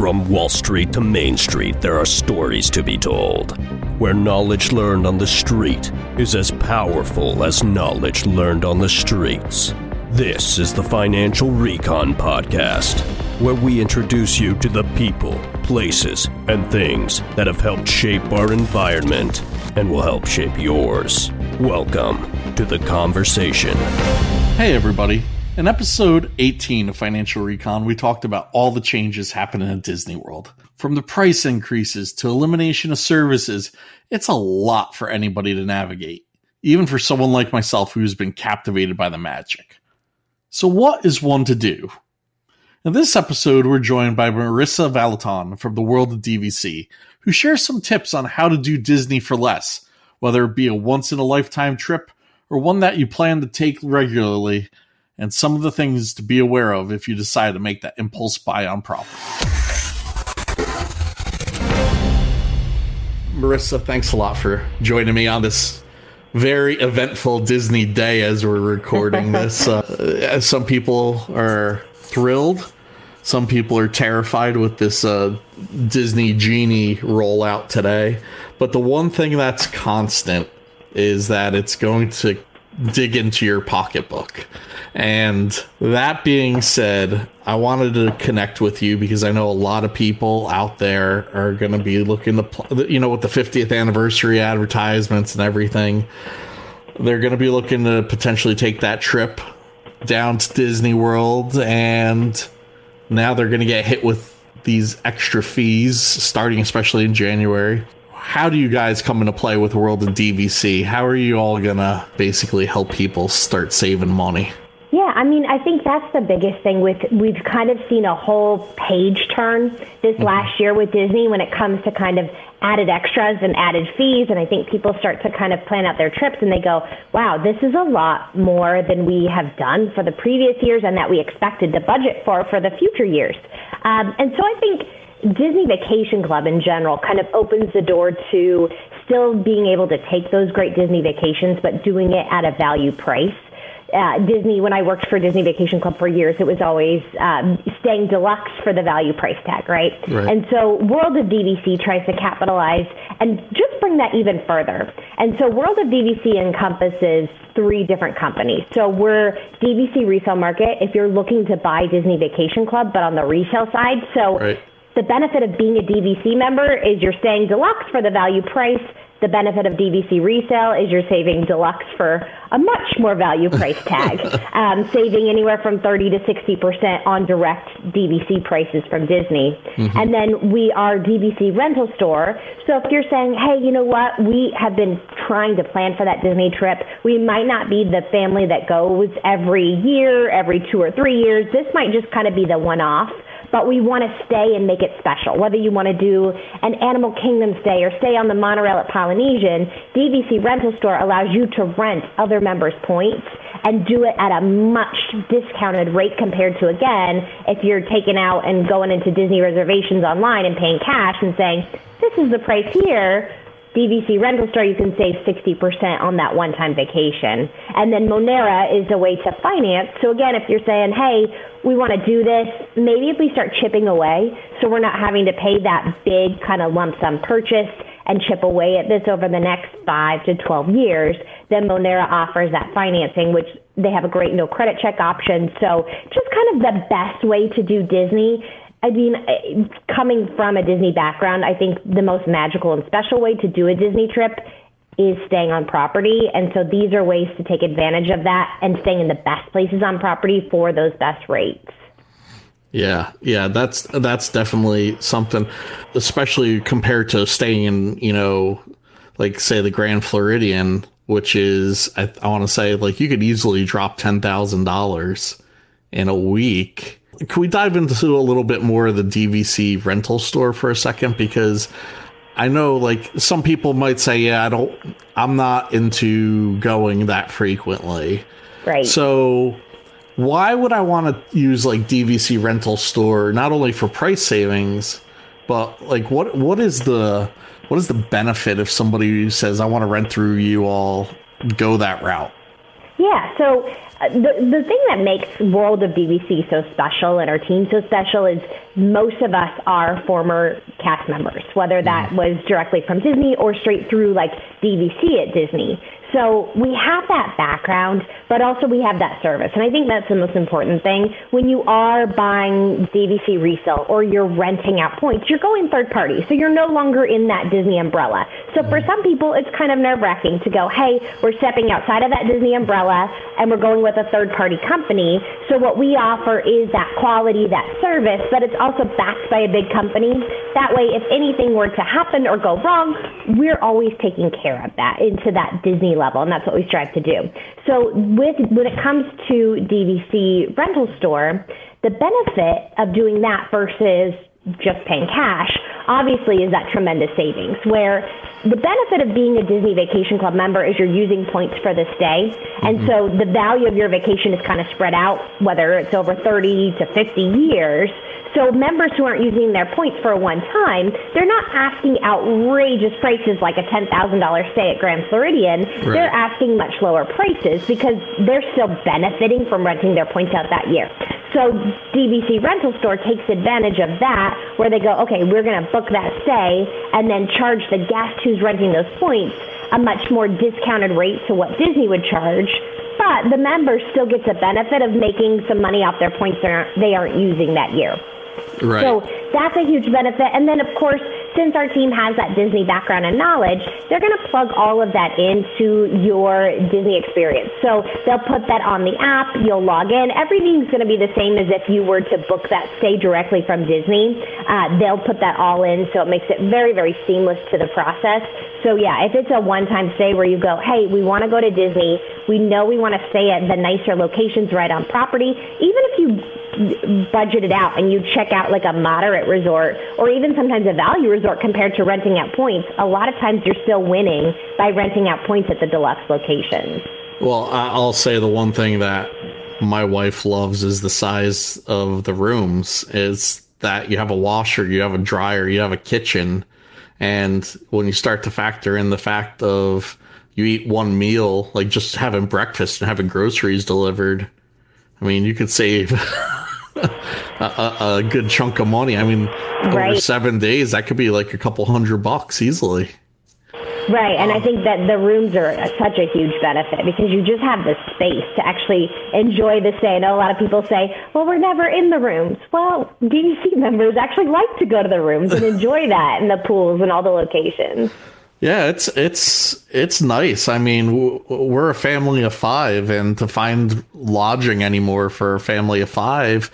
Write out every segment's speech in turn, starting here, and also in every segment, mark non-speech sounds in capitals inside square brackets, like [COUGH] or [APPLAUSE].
From Wall Street to Main Street, there are stories to be told. Where knowledge learned on the street is as powerful as knowledge learned on the streets. This is the Financial Recon Podcast, where we introduce you to the people, places, and things that have helped shape our environment and will help shape yours. Welcome to the conversation. Hey, everybody. In episode 18 of Financial Recon, we talked about all the changes happening at Disney World. From the price increases to elimination of services, it's a lot for anybody to navigate, even for someone like myself who's been captivated by the magic. So, what is one to do? In this episode, we're joined by Marissa Valaton from the world of DVC, who shares some tips on how to do Disney for less, whether it be a once in a lifetime trip or one that you plan to take regularly and some of the things to be aware of if you decide to make that impulse buy on property. Marissa, thanks a lot for joining me on this very eventful Disney day as we're recording [LAUGHS] this. Uh, some people are thrilled. Some people are terrified with this uh, Disney Genie rollout today. But the one thing that's constant is that it's going to dig into your pocketbook. And that being said, I wanted to connect with you because I know a lot of people out there are going to be looking to, you know, with the 50th anniversary advertisements and everything, they're going to be looking to potentially take that trip down to Disney World. And now they're going to get hit with these extra fees starting especially in January how do you guys come into play with the World of DVC? How are you all gonna basically help people start saving money? Yeah, I mean, I think that's the biggest thing with we've kind of seen a whole page turn this mm-hmm. last year with Disney when it comes to kind of added extras and added fees and I think people start to kind of plan out their trips and they go, "Wow, this is a lot more than we have done for the previous years and that we expected to budget for for the future years." Um, and so I think Disney Vacation Club in general kind of opens the door to still being able to take those great Disney vacations, but doing it at a value price. Uh, Disney, when I worked for Disney Vacation Club for years, it was always um, staying deluxe for the value price tag, right? right? And so World of DVC tries to capitalize and just bring that even further. And so World of DVC encompasses three different companies. So we're DVC resale market if you're looking to buy Disney Vacation Club, but on the resale side. So right the benefit of being a DVC member is you're staying deluxe for the value price. The benefit of DVC resale is you're saving deluxe for a much more value [LAUGHS] price tag, um, saving anywhere from 30 to 60% on direct DVC prices from Disney. Mm-hmm. And then we are DVC rental store. So if you're saying, hey, you know what, we have been trying to plan for that Disney trip, we might not be the family that goes every year, every two or three years. This might just kind of be the one off but we want to stay and make it special. Whether you want to do an Animal Kingdom stay or stay on the monorail at Polynesian, DVC Rental Store allows you to rent other members' points and do it at a much discounted rate compared to, again, if you're taking out and going into Disney reservations online and paying cash and saying, this is the price here DVC rental store, you can save 60% on that one time vacation. And then Monera is a way to finance. So again, if you're saying, hey, we want to do this, maybe if we start chipping away, so we're not having to pay that big kind of lump sum purchase and chip away at this over the next five to 12 years, then Monera offers that financing, which they have a great no credit check option. So just kind of the best way to do Disney I mean, coming from a Disney background, I think the most magical and special way to do a Disney trip is staying on property. And so these are ways to take advantage of that and staying in the best places on property for those best rates. Yeah, yeah, that's that's definitely something, especially compared to staying in, you know, like say the Grand Floridian, which is I, I want to say like you could easily drop ten thousand dollars in a week can we dive into a little bit more of the DVC rental store for a second? Because I know like some people might say, yeah, I don't, I'm not into going that frequently. Right. So why would I want to use like DVC rental store, not only for price savings, but like what, what is the, what is the benefit if somebody says, I want to rent through you all go that route? Yeah. So the, the thing that makes World of DVC so special and our team so special is most of us are former cast members, whether that mm. was directly from Disney or straight through like DVC at Disney. So we have that background, but also we have that service. And I think that's the most important thing. When you are buying DVC resale or you're renting out points, you're going third party. So you're no longer in that Disney umbrella. So for mm-hmm. some people, it's kind of nerve wracking to go, hey, we're stepping outside of that Disney umbrella and we're going with a third party company. So what we offer is that quality, that service, but it's also backed by a big company. That way, if anything were to happen or go wrong, we're always taking care of that into that Disney level, and that's what we strive to do. So with when it comes to DVC rental store, the benefit of doing that versus just paying cash obviously is that tremendous savings where the benefit of being a Disney Vacation Club member is you're using points for the stay. And mm-hmm. so the value of your vacation is kind of spread out, whether it's over 30 to 50 years. So members who aren't using their points for a one time, they're not asking outrageous prices like a $10,000 stay at Grand Floridian. Right. They're asking much lower prices because they're still benefiting from renting their points out that year. So DVC Rental Store takes advantage of that where they go, okay, we're going to book that stay and then charge the guest who's renting those points a much more discounted rate to what Disney would charge. But the member still gets a benefit of making some money off their points they aren't, they aren't using that year. Right. So that's a huge benefit. And then, of course, since our team has that Disney background and knowledge, they're going to plug all of that into your Disney experience. So they'll put that on the app, you'll log in. Everything's going to be the same as if you were to book that stay directly from Disney. Uh, they'll put that all in, so it makes it very, very seamless to the process. So, yeah, if it's a one time stay where you go, hey, we want to go to Disney, we know we want to stay at the nicer locations right on property, even if you budget it out and you check out like a moderate resort or even sometimes a value resort compared to renting out points, a lot of times you're still winning by renting out points at the deluxe locations. Well, I'll say the one thing that my wife loves is the size of the rooms. Is that you have a washer, you have a dryer, you have a kitchen, and when you start to factor in the fact of you eat one meal, like just having breakfast and having groceries delivered, I mean, you could save [LAUGHS] a, a, a good chunk of money. I mean, over seven days, that could be like a couple hundred bucks easily. Right, and I um, think that the rooms are such a huge benefit because you just have the space to actually enjoy the stay. I know a lot of people say, well, we're never in the rooms. Well, DVC members actually like to go to the rooms and enjoy that and the pools and all the locations. Yeah, it's it's it's nice. I mean, we're a family of five, and to find lodging anymore for a family of five,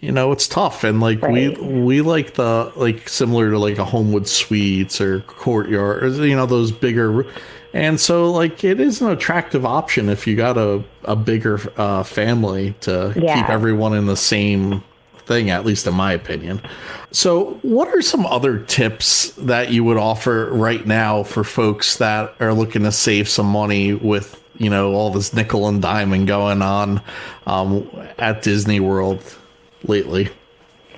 you know, it's tough. And like Right. we we like the like similar to like a Homewood Suites or Courtyard, or, you know, those bigger. And so, like, it is an attractive option if you got a a bigger uh, family to Yeah. keep everyone in the same thing, at least in my opinion. So, what are some other tips that you would offer right now for folks that are looking to save some money with, you know, all this nickel and diamond going on um, at Disney World lately?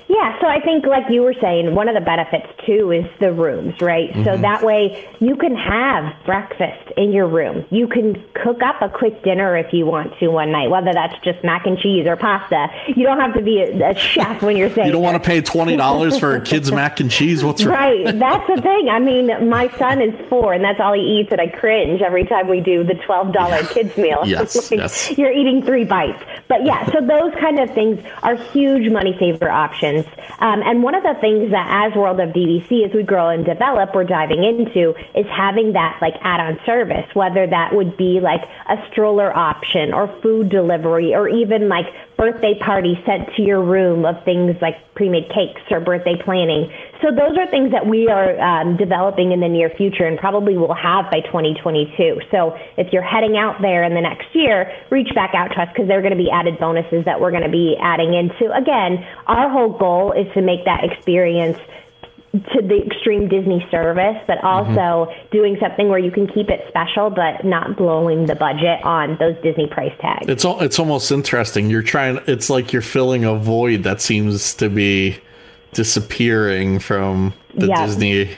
Yeah, so I think, like you were saying, one of the benefits too is the rooms, right? So that way you can have breakfast in your room. You can cook up a quick dinner if you want to one night, whether that's just mac and cheese or pasta. You don't have to be a, a chef when you're saying You don't want to pay twenty dollars for a kid's [LAUGHS] mac and cheese. What's wrong? Right, that's the thing. I mean, my son is four, and that's all he eats, and I cringe every time we do the twelve dollar kids meal. [LAUGHS] [LAUGHS] Yes, Like, yes. You're eating three bites, but yeah. So those kind of things are huge money saver options. Um, and one of the things that, as World of DVC, as we grow and develop, we're diving into is having that like add-on service, whether that would be like a stroller option or food delivery, or even like birthday party sent to your room of things like pre-made cakes or birthday planning. So those are things that we are um, developing in the near future and probably will have by 2022. So if you're heading out there in the next year, reach back out to us because there are going to be added bonuses that we're going to be adding into. Again, our whole goal is to make that experience to the extreme Disney service, but also doing something where you can keep it special, but not blowing the budget on those Disney price tags. It's al- it's almost interesting. You're trying. It's like you're filling a void that seems to be disappearing from the Yeah. Disney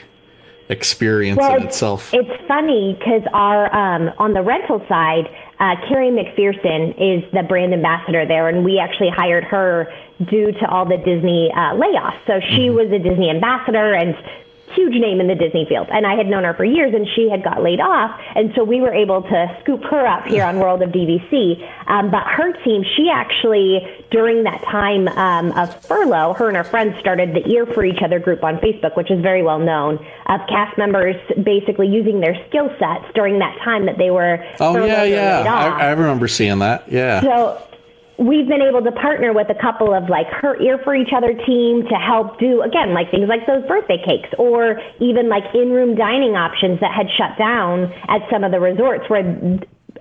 experience Well, in it's- itself. It's funny because our um, on the rental side, uh, Carrie McPherson is the brand ambassador there, and we actually hired her due to all the Disney uh, layoffs. So she mm-hmm. was a Disney ambassador and huge name in the Disney field. And I had known her for years, and she had got laid off. And so we were able to scoop her up here on World of DVC. Um, but her team, she actually, during that time um, of furlough, her and her friends started the Ear for Each Other group on Facebook, which is very well known, of cast members basically using their skill sets during that time that they were. Oh, yeah, yeah. I, I remember seeing that. Yeah. So we've been able to partner with a couple of like her ear for each other team to help do again like things like those birthday cakes or even like in-room dining options that had shut down at some of the resorts where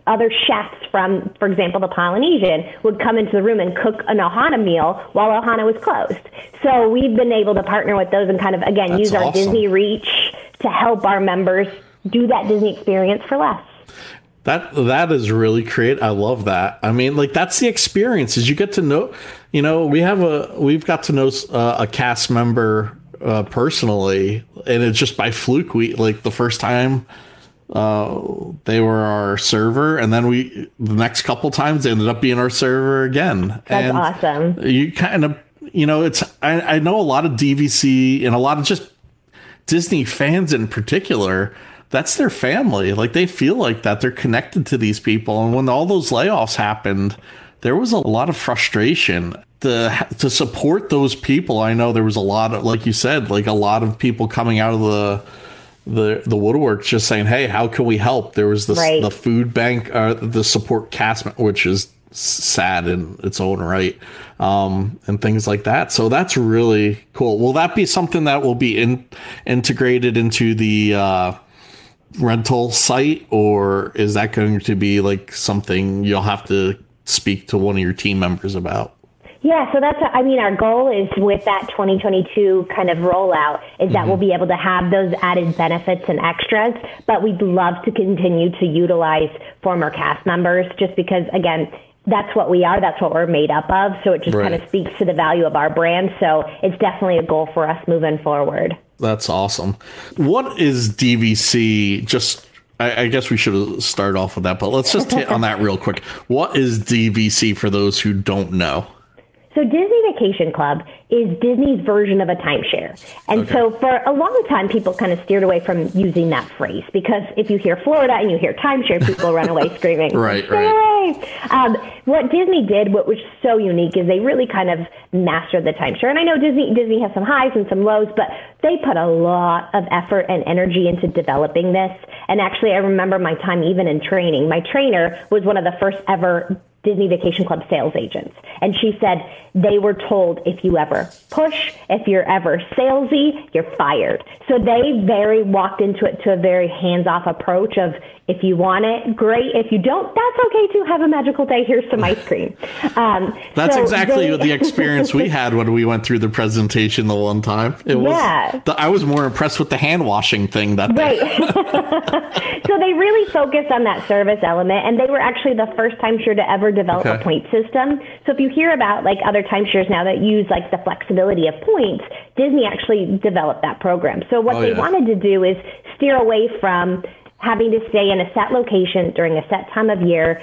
other chefs from, for example, the Polynesian would come into the room and cook an ohana meal while ohana was closed. So we've been able to partner with those and kind of again That's use our awesome. Disney reach to help our members do that Disney experience for less. That that is really great. I love that. I mean, like that's the experience. Is you get to know, you know, we have a we've got to know uh, a cast member uh, personally, and it's just by fluke. We like the first time uh, they were our server, and then we the next couple times they ended up being our server again. That's and awesome. You kind of you know it's I, I know a lot of DVC and a lot of just Disney fans in particular that's their family. Like they feel like that. They're connected to these people. And when all those layoffs happened, there was a lot of frustration. To, to support those people, I know there was a lot of, like you said, like a lot of people coming out of the the the woodwork just saying, "Hey, how can we help?" There was this right. the food bank, uh, the support cast, which is sad in its own right, um, and things like that. So that's really cool. Will that be something that will be in, integrated into the uh, rental site, or is that going to be like something you'll have to speak to one of your team members about? Yeah, so that's, I mean, our goal is with that 2022 kind of rollout is that mm-hmm. we'll be able to have those added benefits and extras, but we'd love to continue to utilize former cast members just because, again, that's what we are. That's what we're made up of. So it just right. kind of speaks to the value of our brand. So it's definitely a goal for us moving forward. That's awesome. What is DVC? Just, I, I guess we should start off with that, but let's just hit on that [LAUGHS] real quick. What is DVC for those who don't know? So Disney Vacation Club is Disney's version of a timeshare. And okay. so for a long time, people kind of steered away from using that phrase because if you hear Florida and you hear timeshare, people run away [LAUGHS] screaming. right, right. Um, what Disney did, what was so unique, is they really kind of mastered the timeshare. And I know Disney Disney has some highs and some lows, but they put a lot of effort and energy into developing this. And actually, I remember my time even in training. My trainer was one of the first ever Disney Vacation Club sales agents. And she said they were told if you ever push, if you're ever salesy, you're fired. So they very walked into it to a very hands off approach of if you want it, great. If you don't, that's okay too. Have a magical day. Here's some ice cream. [LAUGHS] Um, that's so exactly they, the [LAUGHS] experience we had when we went through the presentation the one time. It was, yeah. The, I was more impressed with the hand washing thing that right. [LAUGHS] so they really focused on that service element, and they were actually the first timeshare to ever develop okay. a point system. So if you hear about like other timeshares now that use like the flexibility of points, Disney actually developed that program. So what oh, they yeah. wanted to do is steer away from having to stay in a set location during a set time of year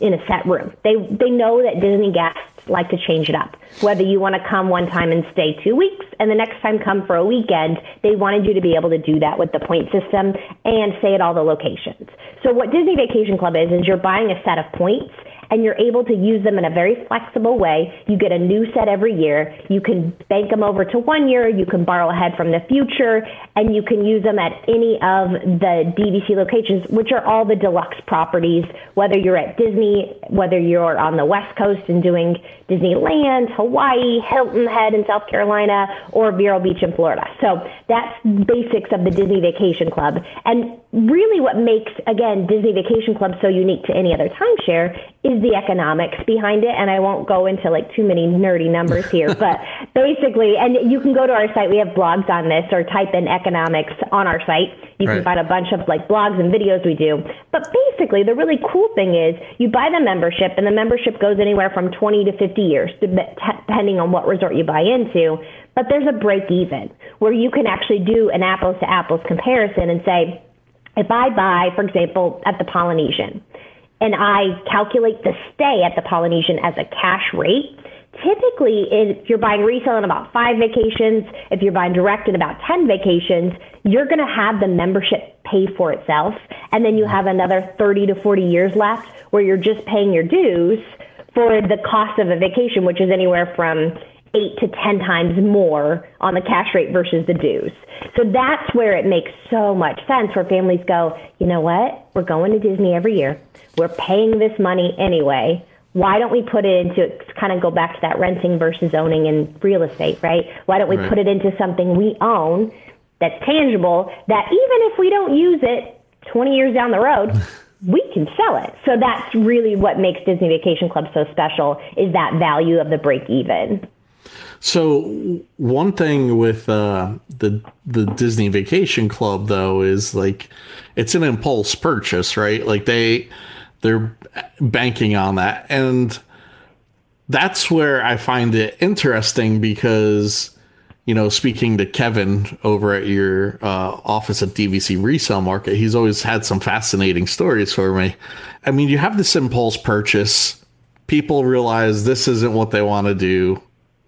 in a set room. They they know that Disney guests like to change it up. Whether you want to come one time and stay two weeks and the next time come for a weekend, they wanted you to be able to do that with the point system and stay at all the locations. So what Disney Vacation Club is is you're buying a set of points and you're able to use them in a very flexible way. You get a new set every year. You can bank them over to one year. You can borrow ahead from the future, and you can use them at any of the DVC locations, which are all the deluxe properties, whether you're at Disney, whether you're on the West Coast and doing Disneyland, Hawaii, Hilton Head in South Carolina, or Vero Beach in Florida. So that's basics of the Disney Vacation Club. And really what makes, again, Disney Vacation Club so unique to any other timeshare is the economics behind it. And I won't go into like too many nerdy numbers here, [LAUGHS] but basically, and you can go to our site. We have blogs on this or type in economics on our site. You right. can find a bunch of like blogs and videos we do. But basically, the really cool thing is you buy the membership and the membership goes anywhere from 20 to 50 years, depending on what resort you buy into. But there's a break even where you can actually do an apples to apples comparison and say, if I buy, for example, at the Polynesian, and I calculate the stay at the Polynesian as a cash rate, typically if you're buying resale in about five vacations, if you're buying direct in about 10 vacations, you're going to have the membership pay for itself. And then you have another 30 to 40 years left where you're just paying your dues for the cost of a vacation, which is anywhere from eight to 10 times more on the cash rate versus the dues. So that's where it makes so much sense where families go, you know what? We're going to Disney every year. We're paying this money anyway. Why don't we put it into kind of go back to that renting versus owning in real estate, right? Why don't we right. put it into something we own that's tangible that even if we don't use it 20 years down the road, [LAUGHS] we can sell it. So that's really what makes Disney Vacation Club so special is that value of the break even. So one thing with uh, the the Disney Vacation Club though is like it's an impulse purchase, right? Like they they're banking on that, and that's where I find it interesting because you know, speaking to Kevin over at your uh, office at DVC Resale Market, he's always had some fascinating stories for me. I mean, you have this impulse purchase. People realize this isn't what they want to do.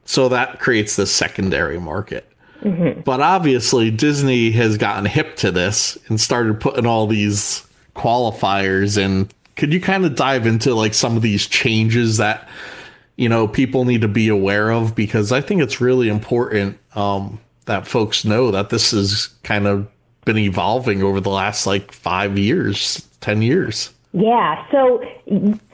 So that creates the secondary market. Mm-hmm. But obviously, Disney has gotten hip to this and started putting all these qualifiers in. Could you kind of dive into like some of these changes that you know people need to be aware of because I think it's really important um, that folks know that this has kind of been evolving over the last like five years, ten years. Yeah. So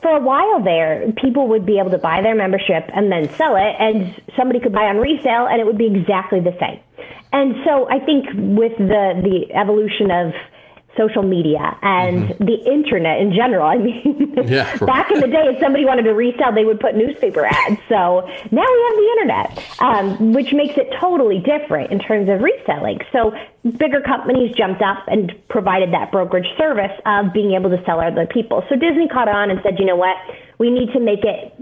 for a while there, people would be able to buy their membership and then sell it, and somebody could buy on resale, and it would be exactly the same. And so I think with the the evolution of social media and mm-hmm. the internet in general. I mean, yeah, [LAUGHS] right. back in the day, if somebody wanted to resell, they would put newspaper ads. So now we have the internet, um, which makes it totally different in terms of reselling. So bigger companies jumped up and provided that brokerage service of being able to sell other people. So Disney caught on and said, you know what, we need to make it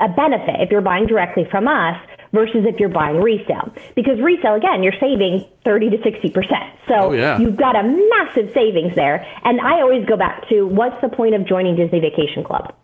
a benefit if you're buying directly from us versus if you're buying resale. Because resale, again, you're saving 30 to 60%. So oh, yeah. you've got a massive savings there. And I always go back to what's the point of joining Disney Vacation Club?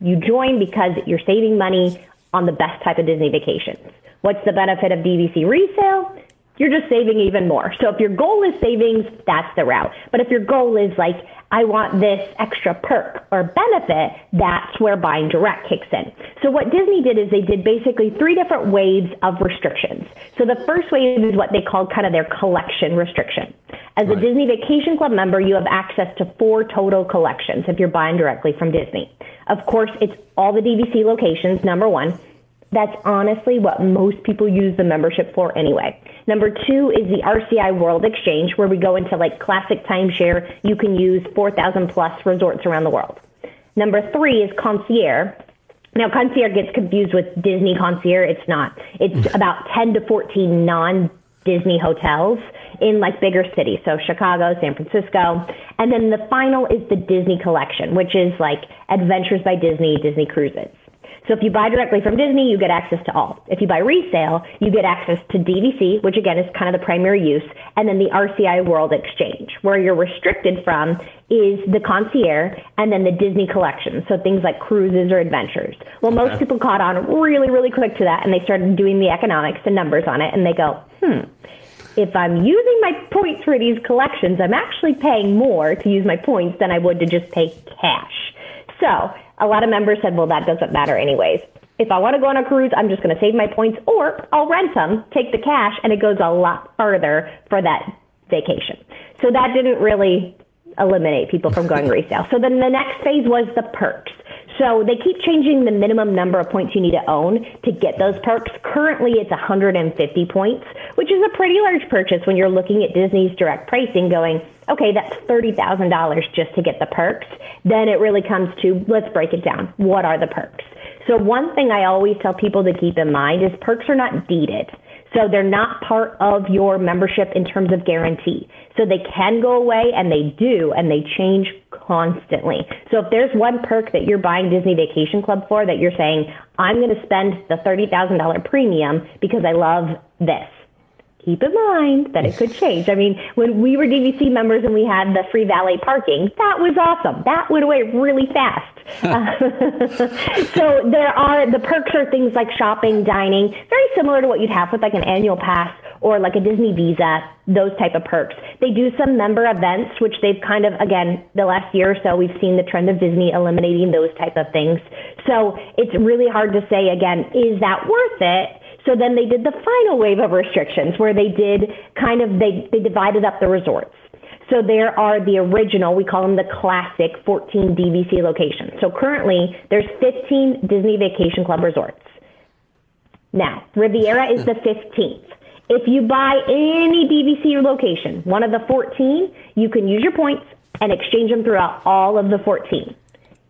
You join because you're saving money on the best type of Disney vacations. What's the benefit of DVC resale? You're just saving even more. So if your goal is savings, that's the route. But if your goal is like, I want this extra perk or benefit, that's where buying direct kicks in. So what Disney did is they did basically three different waves of restrictions. So the first wave is what they called kind of their collection restriction. As right. a Disney Vacation Club member, you have access to four total collections if you're buying directly from Disney. Of course, it's all the DVC locations, number one. That's honestly what most people use the membership for anyway. Number two is the RCI World Exchange, where we go into like classic timeshare. You can use 4,000 plus resorts around the world. Number three is concierge. Now, concierge gets confused with Disney concierge. It's not. It's mm. about 10 to 14 non Disney hotels in like bigger cities. So Chicago, San Francisco. And then the final is the Disney collection, which is like Adventures by Disney, Disney cruises. So if you buy directly from Disney, you get access to all. If you buy resale, you get access to DVC, which again is kind of the primary use, and then the RCI World Exchange. Where you're restricted from is the concierge and then the Disney collection. So things like cruises or adventures. Well, most people caught on really, really quick to that and they started doing the economics and numbers on it and they go, hmm, if I'm using my points for these collections, I'm actually paying more to use my points than I would to just pay cash. So a lot of members said, well, that doesn't matter anyways. If I want to go on a cruise, I'm just going to save my points or I'll rent them, take the cash, and it goes a lot further for that vacation. So that didn't really eliminate people from going [LAUGHS] resale. So then the next phase was the perks. So they keep changing the minimum number of points you need to own to get those perks. Currently, it's 150 points, which is a pretty large purchase when you're looking at Disney's direct pricing going, okay, that's $30,000 just to get the perks. Then it really comes to let's break it down. What are the perks? So, one thing I always tell people to keep in mind is perks are not deeded. So they're not part of your membership in terms of guarantee. So they can go away and they do and they change constantly. So if there's one perk that you're buying Disney Vacation Club for that you're saying, I'm going to spend the $30,000 premium because I love this keep in mind that it could [LAUGHS] change. I mean, when we were DVC members and we had the free valet parking, that was awesome. That went away really fast. uh, [LAUGHS] [LAUGHS] so there are the perks are things like shopping, dining, very similar to what you'd have with like an annual pass or like a Disney Visa, those type of perks. They do some member events, which they've kind of again the last year or so we've seen the trend of Disney eliminating those type of things. So it's really hard to say again, is that worth it? So then they did the final wave of restrictions where they did kind of they, they divided up the resorts. So there are the original, we call them the classic 14 DVC locations. So currently there's 15 Disney Vacation Club resorts. Now, Riviera is the 15th. If you buy any DVC location, one of the 14, you can use your points and exchange them throughout all of the 14.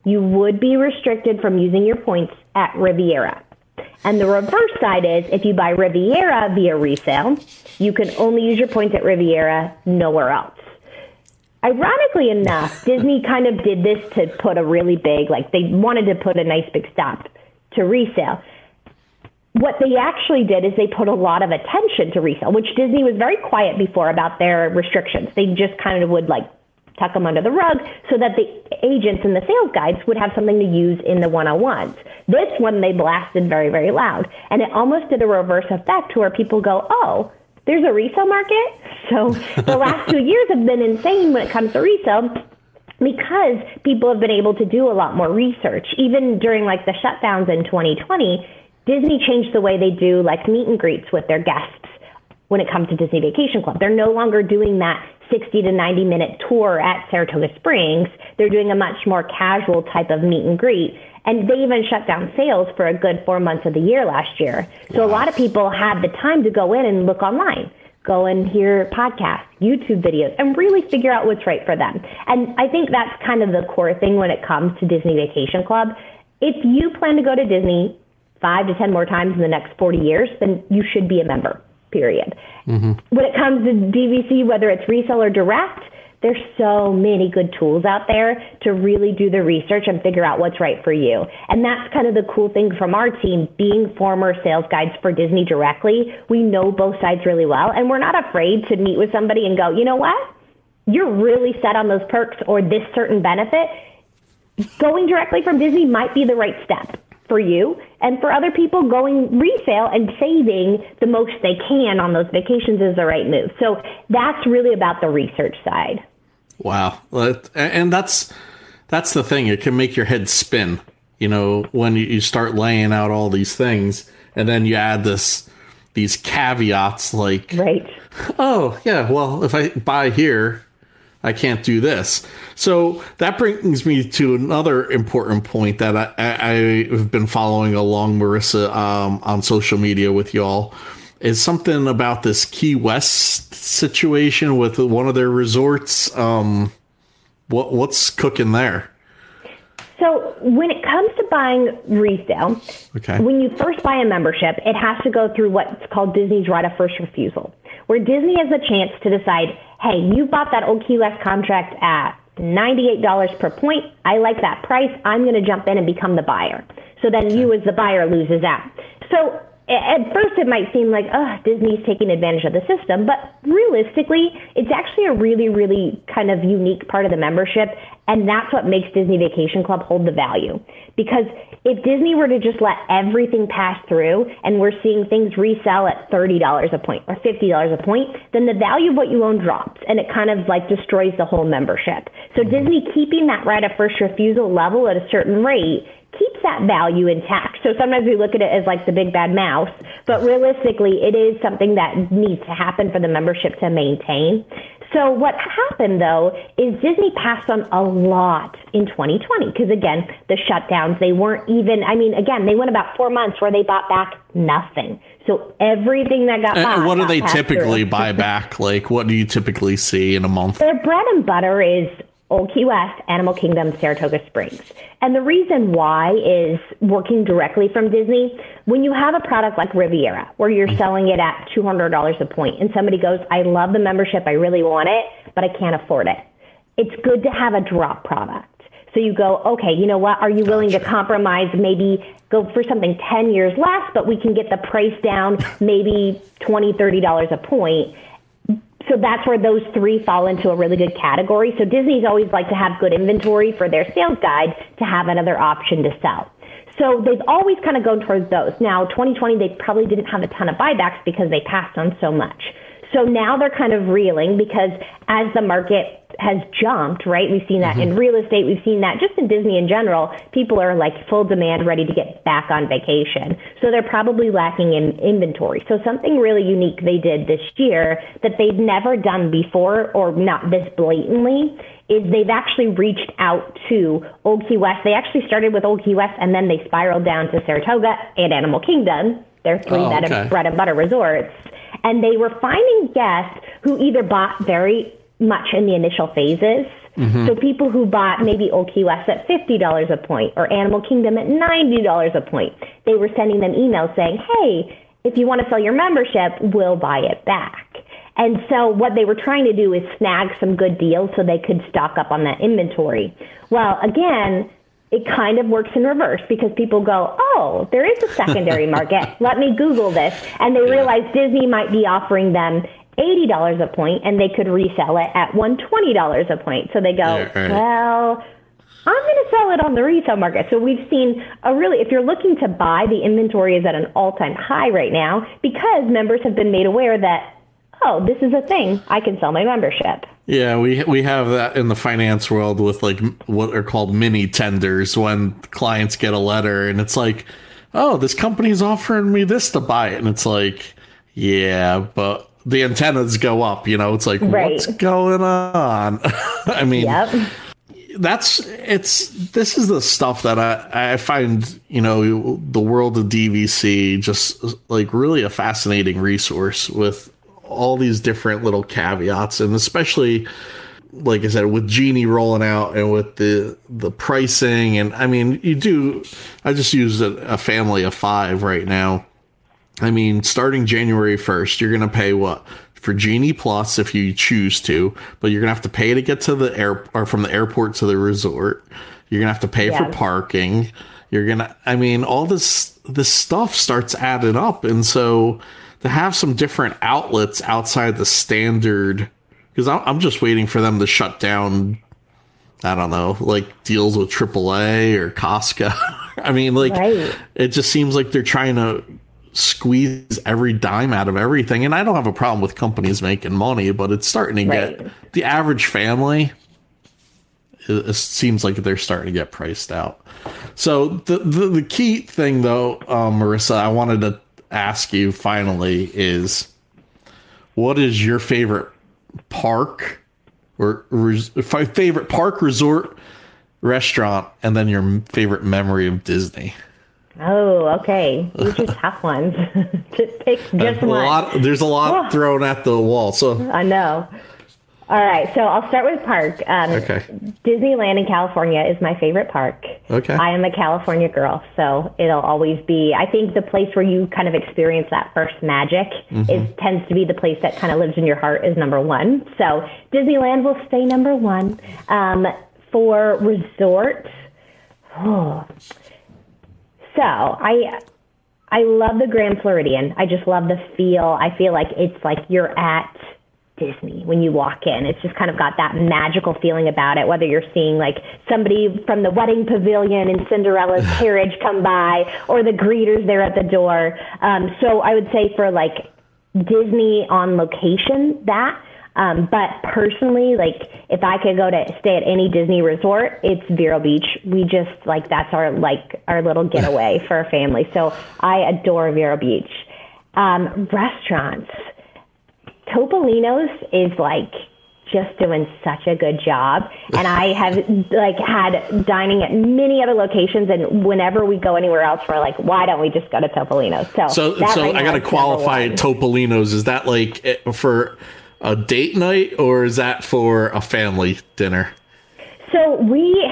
You would be restricted from using your points at Riviera. And the reverse side is if you buy Riviera via resale, you can only use your points at Riviera, nowhere else. Ironically enough, [LAUGHS] Disney kind of did this to put a really big, like they wanted to put a nice big stop to resale. What they actually did is they put a lot of attention to resale, which Disney was very quiet before about their restrictions. They just kind of would like tuck them under the rug so that the agents and the sales guides would have something to use in the one-on-ones. This one they blasted very, very loud. And it almost did a reverse effect to where people go, oh, there's a resale market. [LAUGHS] So the last two years have been insane when it comes to resale because people have been able to do a lot more research. Even during like the shutdowns in 2020, Disney changed the way they do like meet and greets with their guests when it comes to Disney Vacation Club. They're no longer doing that 60 to 90 minute tour at Saratoga Springs. They're doing a much more casual type of meet and greet. And they even shut down sales for a good four months of the year last year. So a lot of people had the time to go in and look online, go and hear podcasts, YouTube videos, and really figure out what's right for them. And I think that's kind of the core thing when it comes to Disney Vacation Club. If you plan to go to Disney five to 10 more times in the next 40 years, then you should be a member period. Mm-hmm. When it comes to DVC, whether it's resale or direct, there's so many good tools out there to really do the research and figure out what's right for you. And that's kind of the cool thing from our team, being former sales guides for Disney directly. We know both sides really well, and we're not afraid to meet with somebody and go, you know what? You're really set on those perks or this certain benefit. Going directly from Disney might be the right step for you and for other people going resale and saving the most they can on those vacations is the right move. So that's really about the research side. Wow. And that's that's the thing. It can make your head spin, you know, when you start laying out all these things and then you add this these caveats like Right. Oh, yeah, well, if I buy here, I can't do this. So that brings me to another important point that I, I, have been following along, Marissa, um, on social media with y'all. Is something about this Key West situation with one of their resorts? Um, what what's cooking there? So when it comes to buying resale, okay. when you first buy a membership, it has to go through what's called Disney's right of first refusal, where Disney has a chance to decide hey, you bought that old Key West contract at $98 per point. I like that price. I'm going to jump in and become the buyer. So then you, as the buyer, loses out. So at first it might seem like, oh, Disney's taking advantage of the system, but realistically, it's actually a really, really kind of unique part of the membership, and that's what makes Disney Vacation Club hold the value. Because if Disney were to just let everything pass through and we're seeing things resell at $30 a point or $50 a point, then the value of what you own drops and it kind of like destroys the whole membership. So mm-hmm. Disney keeping that right of first refusal level at a certain rate keeps that value intact. So sometimes we look at it as like the big bad mouse, but realistically, it is something that needs to happen for the membership to maintain. So what happened though is Disney passed on a lot in 2020 because again, the shutdowns, they weren't even, I mean, again, they went about four months where they bought back nothing. So everything that got bought. what do they typically buy back? Like, what do you typically see in a month? Their bread and butter is Old Key West, Animal Kingdom, Saratoga Springs. And the reason why is working directly from Disney. When you have a product like Riviera, where you're selling it at $200 a point, and somebody goes, I love the membership, I really want it, but I can't afford it. It's good to have a drop product. So you go, okay, you know what? Are you willing to compromise? Maybe go for something 10 years less, but we can get the price down maybe $20, $30 a point. So that's where those three fall into a really good category. So Disney's always like to have good inventory for their sales guide to have another option to sell. So they've always kind of gone towards those. Now, 2020, they probably didn't have a ton of buybacks because they passed on so much. So now they're kind of reeling because as the market has jumped, right? We've seen that mm-hmm. in real estate. We've seen that just in Disney in general. People are like full demand, ready to get back on vacation. So they're probably lacking in inventory. So something really unique they did this year that they've never done before or not this blatantly is they've actually reached out to Old Key West. They actually started with Old Key West and then they spiraled down to Saratoga and Animal Kingdom. They're three oh, okay. bread and butter resorts. And they were finding guests who either bought very much in the initial phases. Mm-hmm. So people who bought maybe Old Key West at $50 a point or Animal Kingdom at $90 a point, they were sending them emails saying, hey, if you want to sell your membership, we'll buy it back. And so what they were trying to do is snag some good deals so they could stock up on that inventory. Well, again, it kind of works in reverse because people go, oh, there is a secondary [LAUGHS] market. Let me Google this. And they realize Disney might be offering them $80 a point and they could resell it at $120 a point. So they go, yeah, right. well, I'm going to sell it on the resale market. So we've seen a really, if you're looking to buy, the inventory is at an all time high right now because members have been made aware that, oh, this is a thing. I can sell my membership. Yeah, we we have that in the finance world with like what are called mini tenders when clients get a letter and it's like, oh, this company's offering me this to buy it, and it's like, yeah, but the antennas go up. You know, it's like right. what's going on? [LAUGHS] I mean, yep. that's it's this is the stuff that I I find you know the world of DVC just like really a fascinating resource with all these different little caveats and especially like I said, with Genie rolling out and with the the pricing, and I mean, you do. I just use a, a family of five right now, I mean, starting January 1st, you're going to pay what? For Genie Plus if you choose to, but you're going to have to pay to get to the air or from the airport to the resort. You're going to have to pay yeah. for parking. You're going to I mean, all this this stuff starts added up and so to have some different outlets outside the standard because I'm just waiting for them to shut down I don't know, like deals with AAA or Costco. [LAUGHS] I mean, like right. it just seems like they're trying to squeeze every dime out of everything. And I don't have a problem with companies making money, but it's starting to right. get the average family. It, it, seems like they're starting to get priced out. So the the, the key thing, though, um, Marissa, I wanted to ask you finally is, what is your favorite park or res- favorite park resort restaurant, and then your favorite memory of Disney? Oh, okay. These are tough [LAUGHS] ones. just pick just a one. Lot, there's a lot thrown at the wall. So I know. All right, so I'll start with park. Um, okay. Disneyland in California is my favorite park. Okay. I am a California girl, so it'll always be. I think the place where you kind of experience that first magic mm-hmm. is tends to be the place that kind of lives in your heart is number one. So Disneyland will stay number one. Um, for resorts, [SIGHS] oh, so I I love the Grand Floridian. I just love the feel. I feel like it's like you're at Disney when you walk in. It's just kind of got that magical feeling about it, whether you're seeing like somebody from the wedding pavilion in Cinderella's [SIGHS] carriage come by or the greeters there at the door. Um, so I would say for like Disney on location, that um, but personally, like if I could go to stay at any Disney resort, it's Vero Beach. We just like that's our like our little getaway [LAUGHS] for a family. So I adore Vero Beach. Um, restaurants, Topolino's is like just doing such a good job. And I have like had dining at many other locations, and whenever we go anywhere else, we're like, why don't we just go to Topolino's? So, so, so I got to qualify Topolino's. Is that like eh, for a date night or is that for a family dinner? So we [LAUGHS]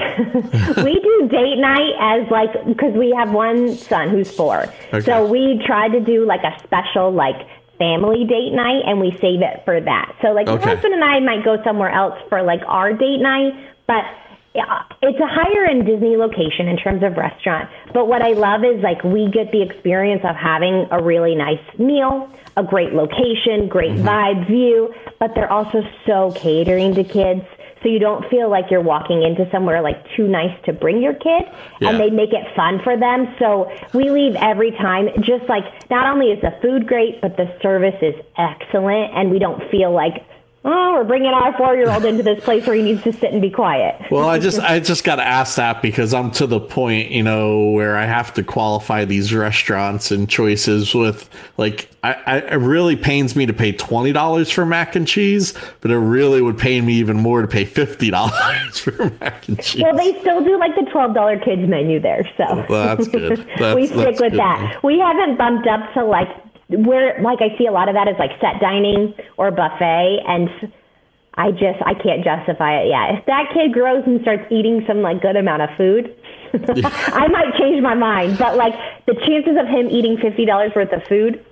we do date night as like because we have one son who's four. Okay. So we try to do like a special like family date night and we save it for that. So like okay. my husband and I might go somewhere else for like our date night, but yeah, it's a higher end Disney location in terms of restaurant. But what I love is like we get the experience of having a really nice meal, a great location, great mm-hmm. vibe view, but they're also so catering to kids. So you don't feel like you're walking into somewhere like too nice to bring your kid yeah. and they make it fun for them. So we leave every time just like not only is the food great, but the service is excellent and we don't feel like oh, we're bringing our four year old into this place where he needs to sit and be quiet. well, I just [LAUGHS] I just got to ask that because I'm to the point, you know, where I have to qualify these restaurants and choices with like I, I it really pains me to pay twenty dollars for mac and cheese, but it really would pain me even more to pay fifty dollars [LAUGHS] for mac and cheese. Well, they still do like the twelve dollar kids menu there, so well, that's good. [LAUGHS] That's, we stick with that. We haven't bumped up to like where like I see a lot of that is like set dining or buffet and I just I can't justify it yet. If that kid grows and starts eating some like good amount of food, [LAUGHS] I might change my mind. But like the chances of him eating fifty dollars worth of food,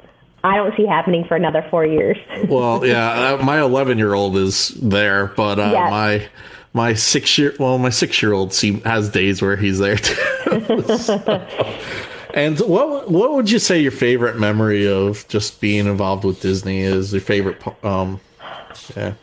I don't see happening for another four years. [LAUGHS] well, yeah, uh, my eleven year old is there, but uh, yes. my my six year well my six year old has days where he's there too. [LAUGHS] so. And what what would you say your favorite memory of just being involved with Disney is? Your favorite, um, yeah.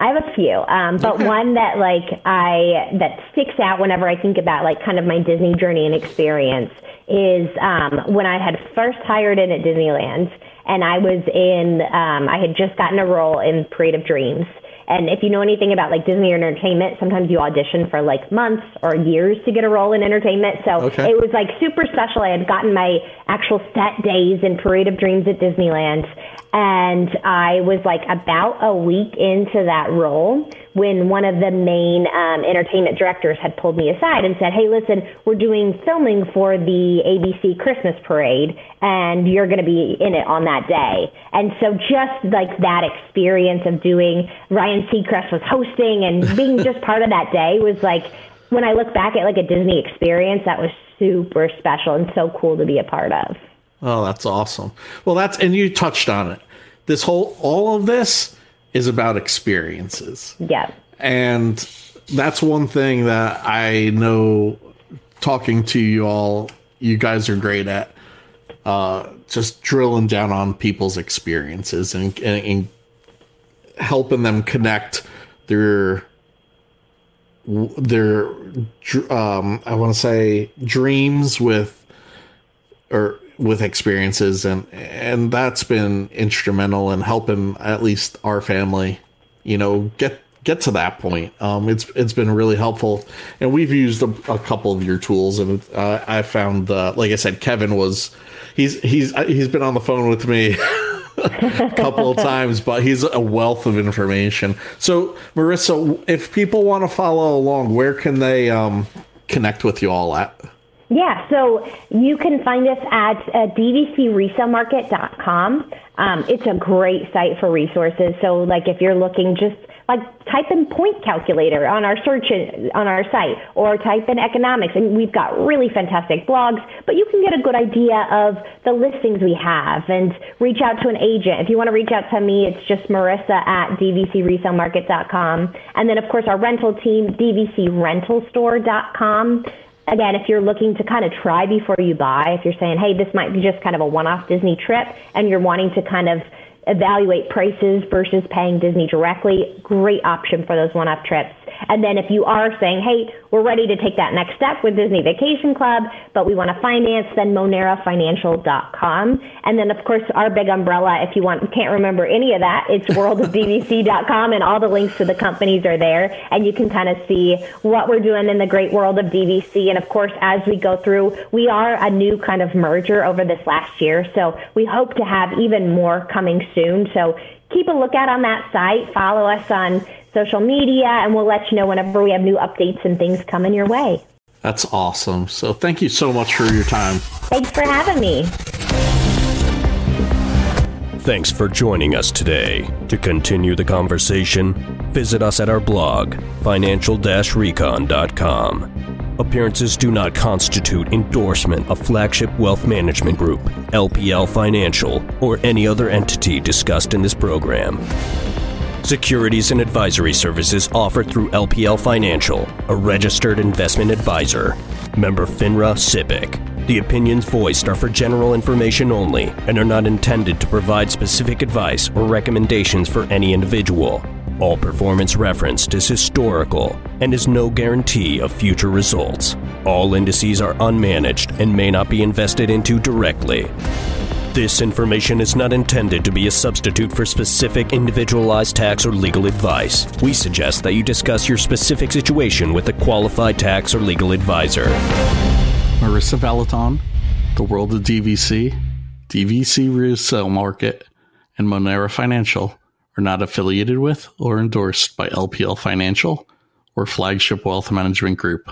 I have a few, um, but okay. one that like I that sticks out whenever I think about like kind of my Disney journey and experience is um, when I had first hired in at Disneyland, and I was in um, I had just gotten a role in Parade of Dreams, and if you know anything about like Disney entertainment, sometimes you audition for like months or years to get a role in entertainment. So okay. it was like super special. I had gotten my actual set days in Parade of Dreams at Disneyland. And I was like about a week into that role when one of the main um, entertainment directors had pulled me aside and said, Hey, listen, we're doing filming for the ABC Christmas parade, and you're going to be in it on that day. And so, just like that experience of doing, Ryan Seacrest was hosting and [LAUGHS] being just part of that day was like, when I look back at like a Disney experience, that was super special and so cool to be a part of. Oh, that's awesome. Well, that's, and you touched on it. This whole, all of this, is about experiences. Yeah. And that's one thing that I know talking to you all, you guys are great at. Uh, just drilling down on people's experiences and, and, and helping them connect their their um, I want to say dreams with or with experiences and and that's been instrumental in helping at least our family you know get get to that point. Um it's it's been really helpful. And we've used a, a couple of your tools and uh, i found uh, like i said kevin was he's he's uh, he's been on the phone with me [LAUGHS] a couple of times but he's a wealth of information. So marissa if people want to follow along where can they um connect with you all at yeah, so you can find us at uh, dvcresalemarket.com. Um, it's a great site for resources. So, like, if you're looking, just like type in point calculator on our search on our site, or type in economics, and we've got really fantastic blogs. But you can get a good idea of the listings we have, and reach out to an agent. If you want to reach out to me, it's just Marissa at dvcresalemarket.com, and then of course our rental team, dvcrentalstore.com again, if you're looking to kind of try before you buy, if you're saying, hey, this might be just kind of a one off Disney trip and you're wanting to kind of evaluate prices versus paying Disney directly, great option for those one off trips. And then if you are saying, hey, we're ready to take that next step with Disney Vacation Club, but we want to finance, then monerafinancial.com. And then, of course, our big umbrella, if you want, can't remember any of that, it's worldofdvc.com, and all the links to the companies are there. And you can kind of see what we're doing in the great world of DVC. And of course, as we go through, we are a new kind of merger over this last year. So we hope to have even more coming soon. So keep a lookout on that site. Follow us on social media, and we'll let you know whenever we have new updates and things coming your way. That's awesome. So thank you so much for your time. Thanks for having me. Thanks for joining us today. To continue the conversation, visit us at our blog, financial-recon.com. Appearances do not constitute endorsement of Flagship Wealth Management Group, LPL Financial, or any other entity discussed in this program. Securities and advisory services offered through LPL Financial, a registered investment advisor. Member FINRA SIPC. The opinions voiced are for general information only and are not intended to provide specific advice or recommendations for any individual. All performance referenced is historical and is no guarantee of future results. All indices are unmanaged and may not be invested into directly. This information is not intended to be a substitute for specific individualized tax or legal advice. We suggest that you discuss your specific situation with a qualified tax or legal advisor. Marissa Valaton, The World of DVC, DVC Resale Market, and Monera Financial are not affiliated with or endorsed by LPL Financial or Flagship Wealth Management Group.